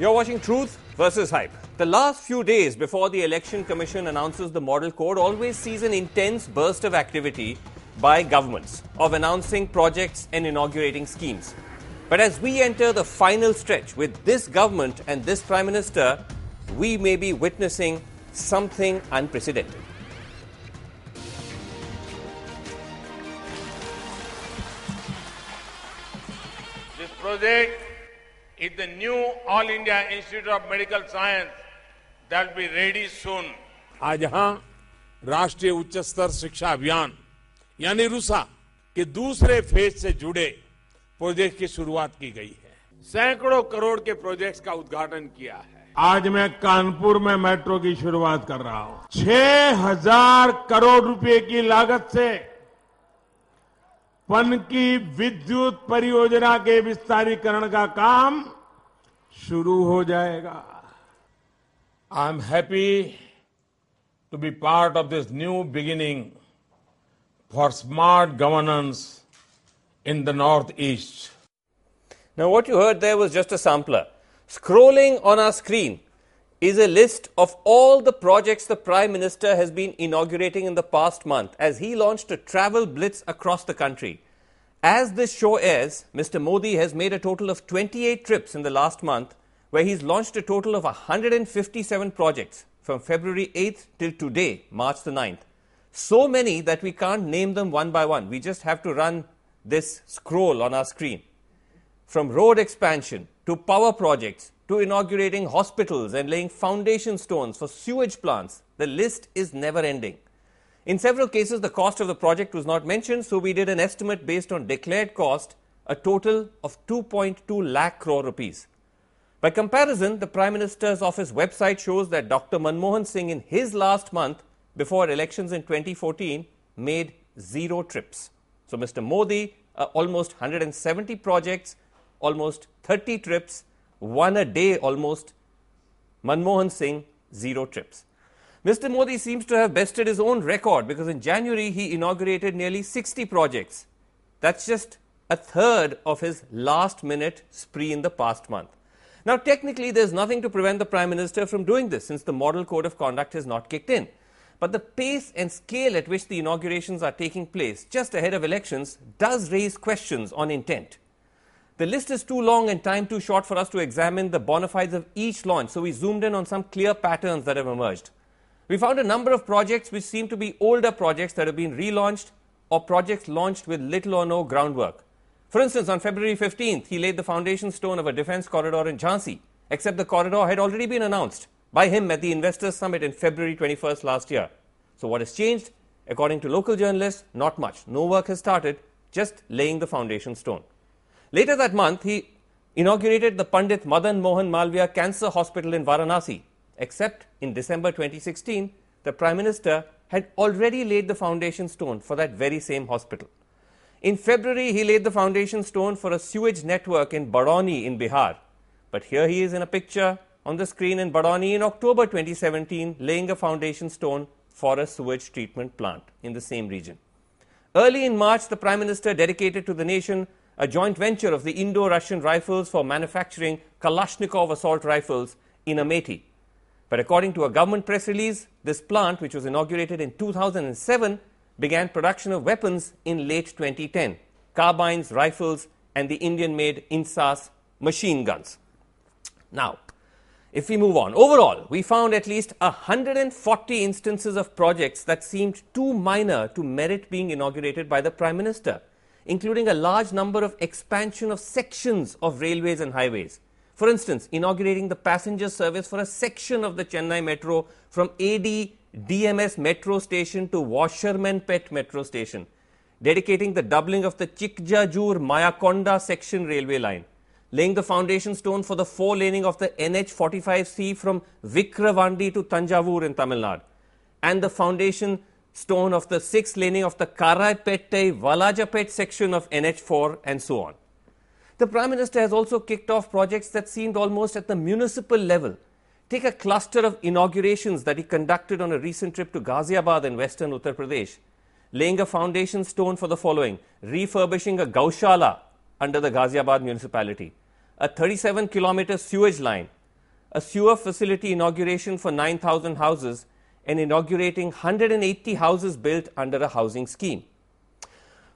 You're watching Truth versus Hype. The last few days before the Election Commission announces the model code always sees an intense burst of activity by governments of announcing projects and inaugurating schemes. But as we enter the final stretch with this government and this Prime Minister, we may be witnessing something unprecedented. This project is the new All India Institute of Medical Science that will be ready soon. आज यहाँ राष्ट्रीय उच्च स्तर शिक्षा अभियान यानी रूसा के दूसरे फ़ेज़ से जुड़े प्रोजेक्ट की शुरुआत की गई है। सैकड़ों करोड़ के प्रोजेक्ट्स का उद्घाटन किया है। आज मैं कानपुर में मेट्रो की शुरुआत कर रहा हूँ। छह हज़ार करोड़ रुपए की लागत से पन की विद्युत परियोजना के विस्तारीकरण का काम शुरू हो जाएगा I am happy to be part of this new beginning for smart governance in the northeast. Now, what you heard there was just a sampler. Scrolling on our screen is a list of all the projects the Prime Minister has been inaugurating in the past month as he launched a travel blitz across the country. As this show airs, Mr. Modi has made a total of 28 trips in the last month, where he's launched a total of 157 projects from February 8th till today, March the 9th. So many that we can't name them one by one. We just have to run this scroll on our screen. From road expansion to power projects to inaugurating hospitals and laying foundation stones for sewage plants, the list is never ending. In several cases, the cost of the project was not mentioned, so we did an estimate based on declared cost, a total of 2.2 lakh crore rupees. By comparison, the Prime Minister's office website shows that Dr. Manmohan Singh, in his last month before elections in 2014, made zero trips. So, Mr. Modi, uh, almost 170 projects, almost 30 trips, one a day almost. Manmohan Singh, zero trips. Mr. Modi seems to have bested his own record because in January he inaugurated nearly 60 projects. That's just a third of his last minute spree in the past month. Now, technically, there's nothing to prevent the Prime Minister from doing this since the Model Code of Conduct has not kicked in. But the pace and scale at which the inaugurations are taking place just ahead of elections does raise questions on intent. The list is too long and time too short for us to examine the bona fides of each launch, so we zoomed in on some clear patterns that have emerged. We found a number of projects which seem to be older projects that have been relaunched or projects launched with little or no groundwork. For instance, on February 15th, he laid the foundation stone of a defense corridor in Jhansi, except the corridor had already been announced by him at the Investors Summit in February 21st last year. So, what has changed? According to local journalists, not much. No work has started, just laying the foundation stone. Later that month, he inaugurated the Pandit Madan Mohan Malviya Cancer Hospital in Varanasi, except in December 2016, the Prime Minister had already laid the foundation stone for that very same hospital. In February, he laid the foundation stone for a sewage network in Barauni in Bihar. But here he is in a picture on the screen in Barauni in October 2017, laying a foundation stone for a sewage treatment plant in the same region. Early in March, the Prime Minister dedicated to the nation a joint venture of the Indo Russian rifles for manufacturing Kalashnikov assault rifles in Amethi. But according to a government press release, this plant, which was inaugurated in 2007, began production of weapons in late 2010 carbines, rifles, and the Indian made INSAS machine guns. Now, if we move on, overall, we found at least 140 instances of projects that seemed too minor to merit being inaugurated by the Prime Minister, including a large number of expansion of sections of railways and highways. For instance, inaugurating the passenger service for a section of the Chennai metro from AG DMS metro station to Washermanpet metro station, dedicating the doubling of the Chikjajur Mayakonda section railway line, laying the foundation stone for the four laning of the NH45C from Vikravandi to Tanjavur in Tamil Nadu, and the foundation stone of the six laning of the Karaipettai Valajapet section of NH4 and so on. The Prime Minister has also kicked off projects that seemed almost at the municipal level. Take a cluster of inaugurations that he conducted on a recent trip to Ghaziabad in western Uttar Pradesh, laying a foundation stone for the following refurbishing a Gaushala under the Ghaziabad municipality, a 37 kilometer sewage line, a sewer facility inauguration for 9,000 houses, and inaugurating 180 houses built under a housing scheme.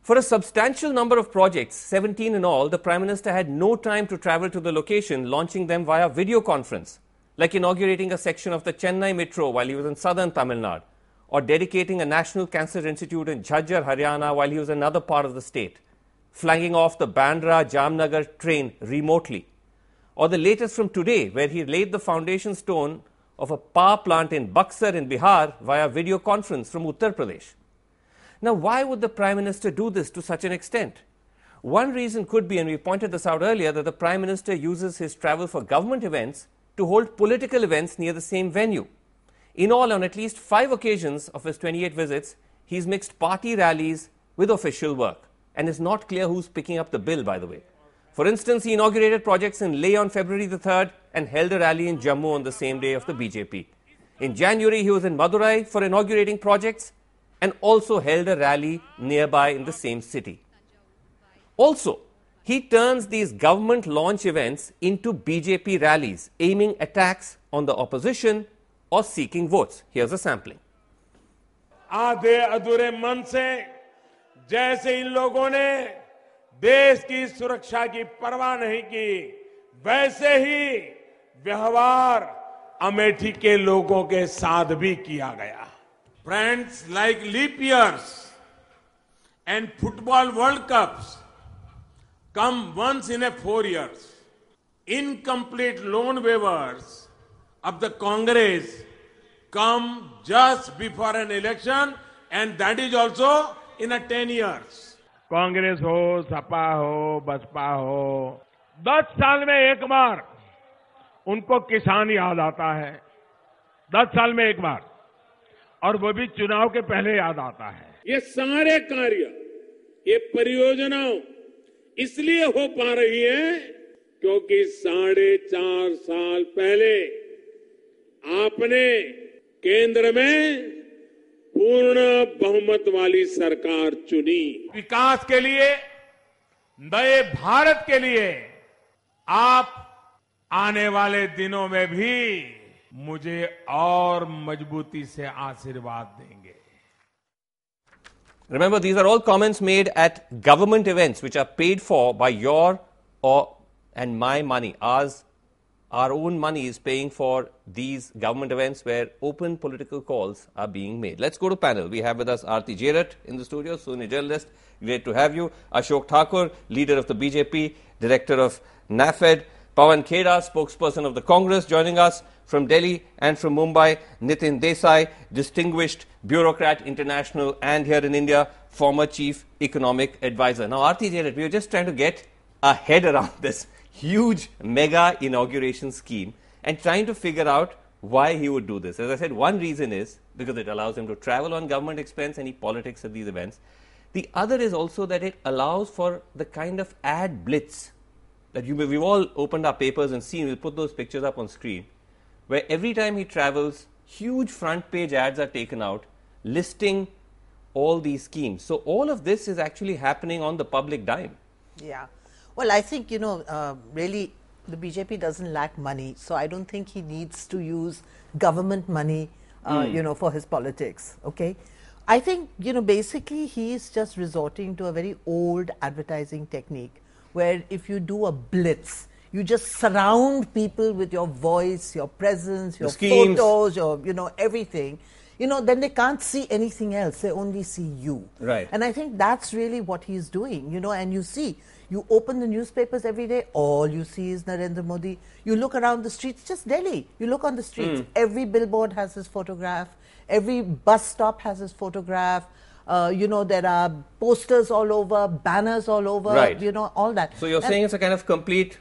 For a substantial number of projects, 17 in all, the Prime Minister had no time to travel to the location, launching them via video conference, like inaugurating a section of the Chennai Metro while he was in southern Tamil Nadu, or dedicating a National Cancer Institute in Jhajjar, Haryana while he was in another part of the state, flagging off the Bandra Jamnagar train remotely, or the latest from today, where he laid the foundation stone of a power plant in Buxar in Bihar via video conference from Uttar Pradesh. Now, why would the Prime Minister do this to such an extent? One reason could be, and we pointed this out earlier, that the Prime Minister uses his travel for government events to hold political events near the same venue. In all, on at least five occasions of his 28 visits, he's mixed party rallies with official work. And it's not clear who's picking up the bill, by the way. For instance, he inaugurated projects in Leh on February the 3rd and held a rally in Jammu on the same day of the BJP. In January, he was in Madurai for inaugurating projects and also held a rally nearby in the same city. Also, he turns these government launch events into BJP rallies, aiming attacks on the opposition or seeking votes. Here's a sampling. आधे अधूरे मन से जैसे इन लोगों ने देश की सुरक्षा की परवाह नहीं की वैसे ही व्यवहार अमेठी के लोगों के साथ भी किया गया Friends, like leap years and football World Cups come once in a four years. Incomplete loan waivers of the Congress come just before an election and that is also in a 10 years. Congress हो सपा हो बसपा हो दस साल में एक बार उनको किसान याद आता है दस साल में एक बार और वो भी चुनाव के पहले याद आता है। ये सारे कार्य ये परियोजनाओं इसलिए हो पा रही है क्योंकि साढ़े चार साल पहले आपने केंद्र में पूर्ण बहुमत वाली सरकार चुनी। विकास के लिए नए भारत के लिए आप आने वाले दिनों में भी Remember, these are all comments made at government events which are paid for by your or and my money. Ours, our own money is paying for these government events where open political calls are being made. Let's go to panel. We have with us Aarti Jerath in the studio, Sunni journalist. Great to have you. Ashok Thakur, leader of the BJP, director of NAFED. Pawan Kheda, spokesperson of the Congress, joining us from Delhi and from Mumbai, Nitin Desai, distinguished bureaucrat, international, and here in India, former chief economic advisor. Now, Aarti Jerath, we were just trying to get our head around this huge mega inauguration scheme and trying to figure out why he would do this. As I said, one reason is because it allows him to travel on government expense and he politics at these events. The other is also that it allows for the kind of ad blitz that you, we've all opened our papers and seen, we'll put those pictures up on screen, where every time he travels, huge front page ads are taken out listing all these schemes. So, all of this is actually happening on the public dime. Yeah. Well, I think, you know, uh, really the BJP doesn't lack money. So, I don't think he needs to use government money, uh, mm. you know, for his politics. Okay. I think, you know, basically he's just resorting to a very old advertising technique where if you do a blitz, you just surround people with your voice, your presence, your photos, your, you know, everything. You know, then they can't see anything else. They only see you. Right. And I think that's really what he's doing, you know, and you see, you open the newspapers every day, all you see is Narendra Modi. You look around the streets, just Delhi. You look on the streets, mm. every billboard has his photograph, every bus stop has his photograph. Uh, you know, there are posters all over, banners all over, right. you know, all that. So you're and saying it's a kind of complete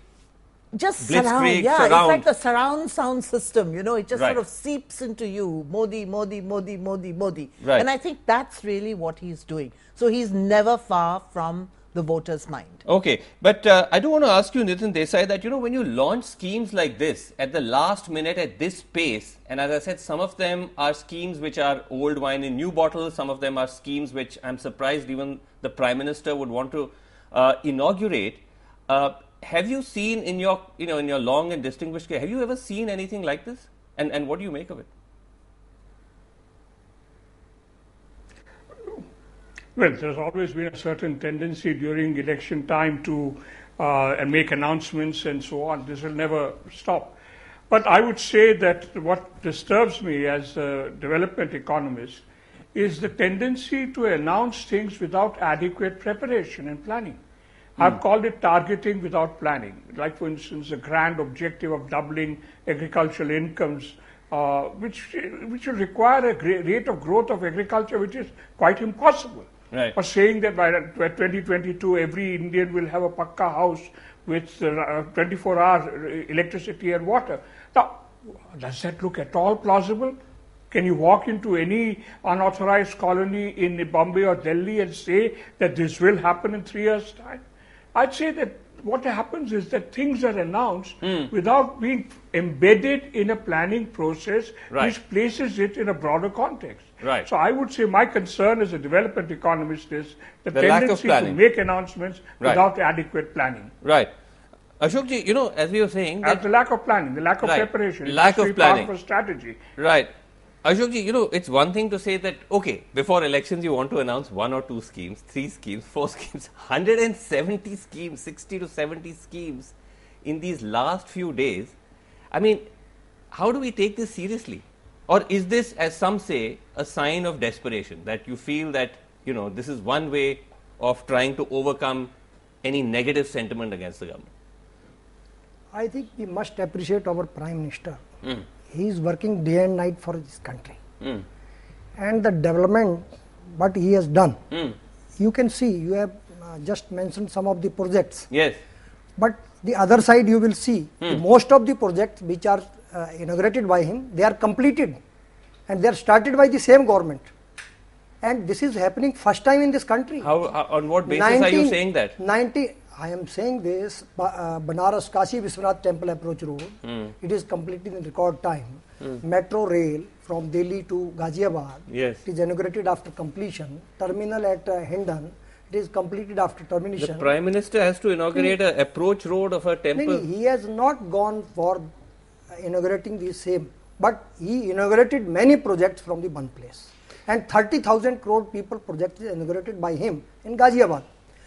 just surround, yeah, surround. it's like the surround sound system, you know, it just right. sort of seeps into you, Modi, Modi, Modi, Modi, Modi. Right. And I think that's really what he's doing. So he's never far from the voter's mind. Okay, but uh, I do want to ask you, Nitin Desai, that you know when you launch schemes like this at the last minute at this pace, and as I said, some of them are schemes which are old wine in new bottles. Some of them are schemes which I'm surprised even the Prime Minister would want to uh, inaugurate. Uh, have you seen in your you know in your long and distinguished career have you ever seen anything like this and and what do you make of it Well, there's always been a certain tendency during election time to uh, and make announcements and so on. This will never stop. But I would say that what disturbs me as a development economist is the tendency to announce things without adequate preparation and planning. I've called it targeting without planning. Like, for instance, the grand objective of doubling agricultural incomes, uh, which, which will require a rate of growth of agriculture which is quite impossible. Right. Or saying that by 2022 every Indian will have a pakka house with uh, 24 hours electricity and water. Now, does that look at all plausible? Can you walk into any unauthorized colony in Bombay or Delhi and say that this will happen in three years' time? I'd say that what happens is that things are announced Hmm. without being embedded in a planning process Right. which places it in a broader context. Right. So I would say my concern as a development economist is the, The tendency to make announcements Right. without adequate planning. right ashokji you know as we were saying that the lack of planning, the lack of Right. preparation, Lack of planning. of strategy. Right. Ashokji, you know, it's one thing to say that, okay, before elections you want to announce one or two schemes, three schemes, four schemes, 170 schemes, 60 to 70 schemes in these last few days. I mean, how do we take this seriously? Or is this, as some say, a sign of desperation that you feel that, you know, this is one way of trying to overcome any negative sentiment against the government? I think we must appreciate our Prime Minister. Hmm. He is working day and night for this country. And the development, what he has done, you can see, you have uh, just mentioned some of the projects. Yes. But the other side, you will see, the most of the projects which are uh, inaugurated by him, they are completed and they are started by the same government. And this is happening first time in this country. How, how on what basis are you saying that? 90, I am saying this, uh, Banaras Kashi Vishwanath Temple Approach Road, Hmm. it is completed in record time. Metro rail from Delhi to Ghaziabad, Yes. it is inaugurated after completion. Terminal at uh, Hindan, it is completed after termination. The. Prime Minister has to inaugurate a approach road of a temple. he has not gone for uh, inaugurating the same, but he inaugurated many projects from the one place. And 30,000 crore people project is inaugurated by him in Ghaziabad.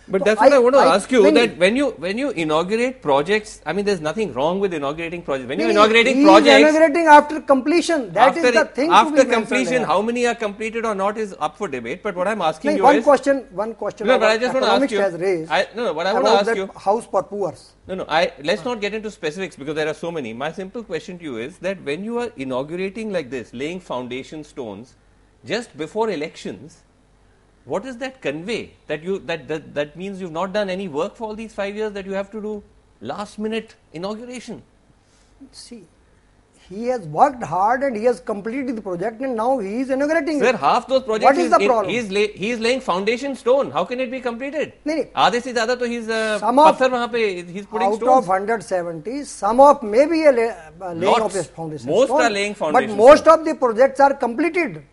But So that's what I, want to ask you that when you when you inaugurate projects, I mean, there's nothing wrong with inaugurating projects. When you're inaugurating is projects, inaugurating after completion. That is after, the thing. to after completion, how many are completed or not is up for debate. But what I'm asking No, you one is, question, one question. No, but I just want to ask you- has raised. I- no, no, what I want to ask you- house for poor. no, no, I let's not get into specifics because there are so many. My simple question to you is that when you are inaugurating like this, laying foundation stones just before elections, what does that convey? That you that, that that means you've not done any work for all these five years. That you have to do last minute inauguration. See, he has worked hard and he has completed the project and now he is inaugurating Sir, it. half those projects What is the in- problem? He is, lay, he is laying foundation stone. How can it be completed? नहीं, नहीं. आधे से ज्यादा तो he's uh, Some of- पत्थर वहाँ पे he's putting Out stones. of 170, some of maybe a lay, uh, laying Lots. of his foundation. Most stone, are laying foundation But most of the projects are completed.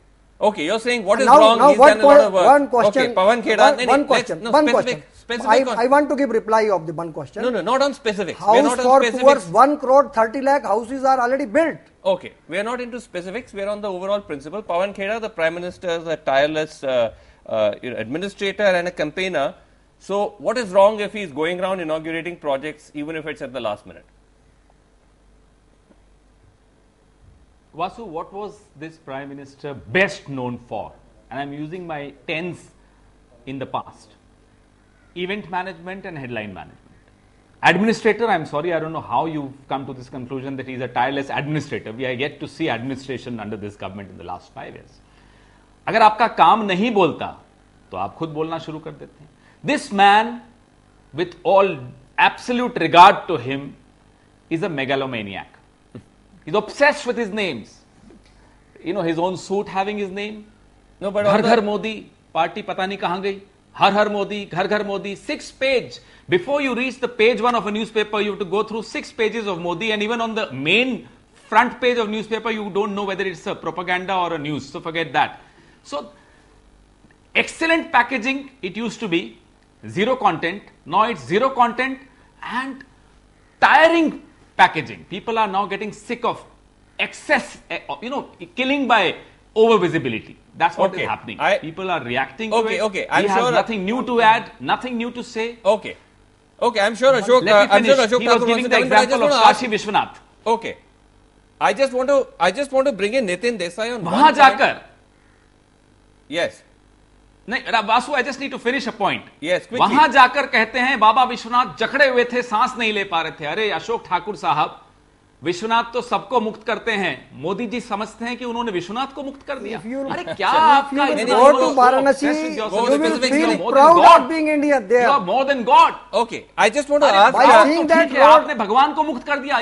Okay, you're saying what is now, wrong? Now He's one, one question. Okay, Pawan Kheda. One, one question. No, one specific, question. Specific I, I, want to give reply of the one question. No, no, not on specifics. House we're not for on specifics. one crore thirty lakh houses are already built. Okay, we are not into specifics. We are on the overall principle. Pawan Kheda, the prime minister, is a tireless uh, uh, administrator and a campaigner. So, what is wrong if he is going around inaugurating projects even if it's at the last minute? Vasu, what was this Prime Minister best known for? And I'm using my tense in the past event management and headline management. Administrator, I'm sorry, I don't know how you've come to this conclusion that he's a tireless administrator. We are yet to see administration under this government in the last five years. अगर आपका काम नहीं बोलता तो आप खुद बोलना शुरू कर देते हैं this man with all absolute regard to him is a megalomaniac He's obsessed with his names. You know, his own suit having his name. No, but Ghar Ghar Modi, party pata nahi kahan gayi. Har Har Modi, Ghar Ghar Modi, six page. Before you reach the page one of a newspaper, you have to go through six pages of Modi, and even on the main front page of newspaper, you don't know whether it's a propaganda or a news. So forget that. So, excellent packaging it used to be, zero content. Now it's zero content and tiring packaging. People are now getting sick of excess, eh, you know, killing by over visibility. That's what okay. is happening. I, People are reacting okay, to it. Okay, okay. We have nothing new to add, nothing new to say. Okay. Okay, I'm sure Ashok, uh, I'm sure Ashok he was giving the example of Kashi Vishwanath. Okay. I just want to I just want to bring in Nitin Desai on वहां जाकर Yes. नहीं Vasu I just need to finish a point yes वहाँ जाकर कहते हैं बाबा विश्वनाथ जकड़े हुए थे सांस नहीं ले पा रहे थे। अरे अशोक ठाकुर साहब विश्वनाथ तो सबको मुक्त करते हैं। मोदी जी समझते हैं कि उन्होंने विश्वनाथ को मुक्त कर दिया। अरे क्या आपका more than God okay I just want to आपने भगवान को मुक्त कर दिया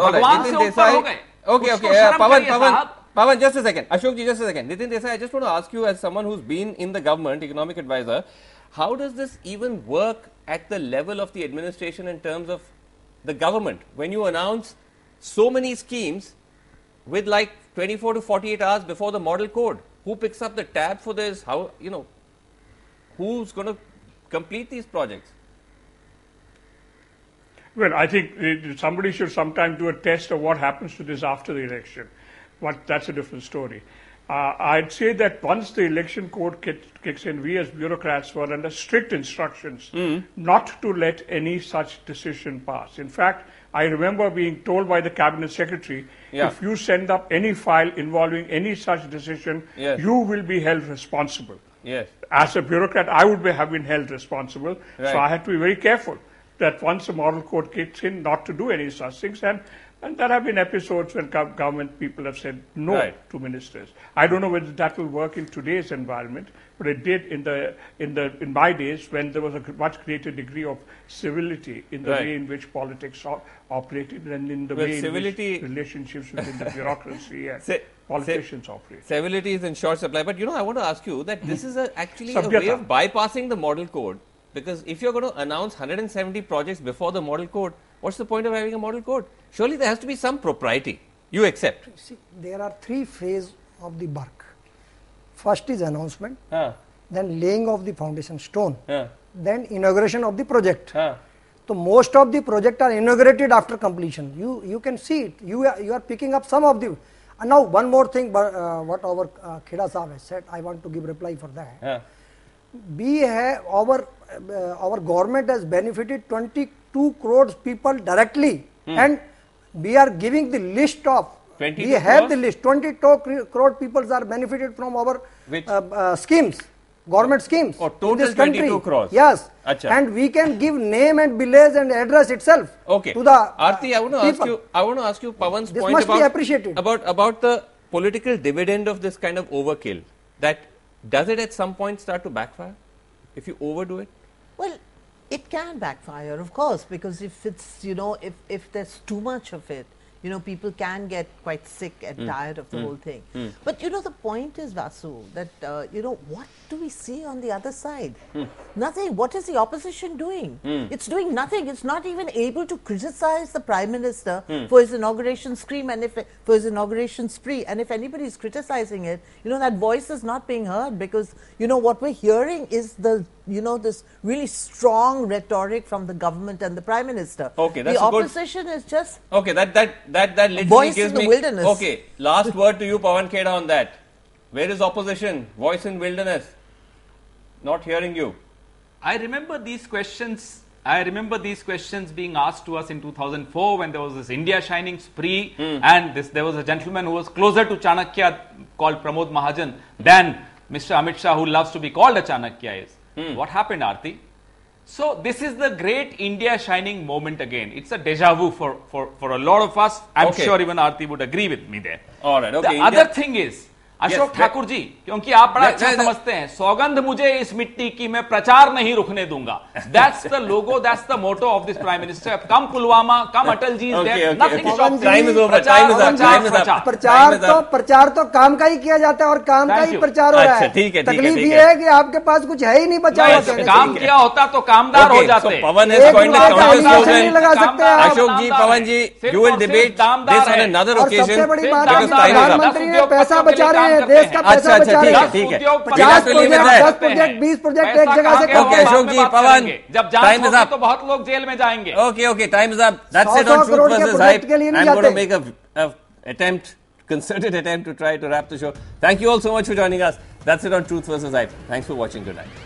भगवान से ऊपर हो गए। Okay okay Pavan Pavan Pavan, just a second. Ashokji, just a second. Nitin Desai, I just want to ask you, as someone who's been in the government, economic advisor, how does this even work at the level of the administration in terms of the government when you announce so many schemes with like 24 to 48 hours before the model code? Who picks up the tab for this? How, you know, who's going to complete these projects? Well, I think uh, somebody should sometime do a test of what happens to this after the election. But that's a different story. Uh, I'd say that once the election code kick- kicks in, we as bureaucrats were under strict instructions not to let any such decision pass. In fact, I remember being told by the cabinet secretary, Yeah. if you send up any file involving any such decision, Yes. you will be held responsible Yes. as a bureaucrat, I would be, have been held responsible. Right. So I had to be very careful that once the model code kicks in, not to do any such things. And, and there have been episodes when gov- government people have said no Right. to ministers. I don't know whether that will work in today's environment, but it did in the in the in my days when there was a much greater degree of civility in the Right. way in which politics op- operated and in the Well, way civility- in which relationships within the bureaucracy and Ci- politicians operate. Civility is in short supply. But you know, I want to ask you that this is a, actually a way of bypassing the model code. Because if you're going to announce 170 projects before the model code, what's the point of having a model code? Surely there has to be some propriety. You accept. See, there are three phases of the work. First is announcement, Huh, then laying of the foundation stone, huh, then inauguration of the project. huh. So most of the project are inaugurated after completion. You you can see it. You are, you are picking up some of the. And now one more thing, but, uh, what our uh, Kheda Saab has said, I want to give reply for that. We have our uh, our government has benefited 22 crores people directly, and we are giving the list of. 22 We have crores? the list. 22 cro- crore people are benefited from our Which? uh, uh, schemes, government schemes. Oh, in total this country. crores. Yes, Acha. and we can give name and village and address itself. Okay. To the Aarti, I want to ask you. I want to ask you Pawan's This point must be about appreciated. about about the political dividend of this kind of overkill. That does it at some point start to backfire if you overdo it? Well, it can backfire, of course, because if it's, you know, if, if there's too much of it, you know, people can get quite sick and hmm. tired of the hmm. whole thing. Hmm. But, you know, the point is, Vasu, that, uh, you know, what do we see on the other side? Nothing. What is the opposition doing? It's doing nothing. It's not even able to criticize the Prime Minister for his inauguration scream and if for his inauguration spree. And if anybody is criticizing it, you know, that voice is not being heard because, you know, what we're hearing is the, you know, this really strong rhetoric from the government and the Prime Minister. Okay, that's the a good- opposition is just Okay, that that that that literally voice gives in the me. wilderness. Okay, last word to you, Pawan Kheda, on that. Where is opposition? Voice in wilderness. Not hearing you. I remember these questions. I remember these questions being asked to us in 2004 when there was this India shining spree, hmm. and this, there was a gentleman who was closer to Chanakya called Pramod Mahajan than Mr. Amit Shah, who loves to be called a Chanakya, is. Hmm. What happened, Aarti? So this is the great India shining moment again. It's a deja vu for, for, for a lot of us. I'm Okay. sure even Aarti would agree with me there. All right, okay, The India- other thing is, Ashok Thakur ji क्योंकि आप बड़ा अच्छा समझते हैं सौगंध मुझे इस मिट्टी की मैं प्रचार नहीं रुकने दूँगा। That's the logo that's the motto of this prime minister cum Pulwama cum Atal ji प्रचार तो प्रचार तो काम का ही किया जाता है और काम का ही प्रचार हो रहा है। ठीक है तकलीफ़ ये है। कि आपके पास कुछ है ही नहीं बचा तो काम किया होता तो कामदार हो जाते। पवन लगा सकते हैं Ashok ji Pavan ji you will debate this on प्रधानमंत्री ने पैसा बचा रहे देश का पैसा बचा रहे पचास प्रोजेक्ट प्रोजेक्ट बीस प्रोजेक्ट एक जगह से अशोक जी पवन जब टाइम तो बहुत लोग जेल में जाएँगे okay okay time is up concerted attempt to try to wrap the show thank you all so much for joining us that's it on truth vs. hype thanks for watching good night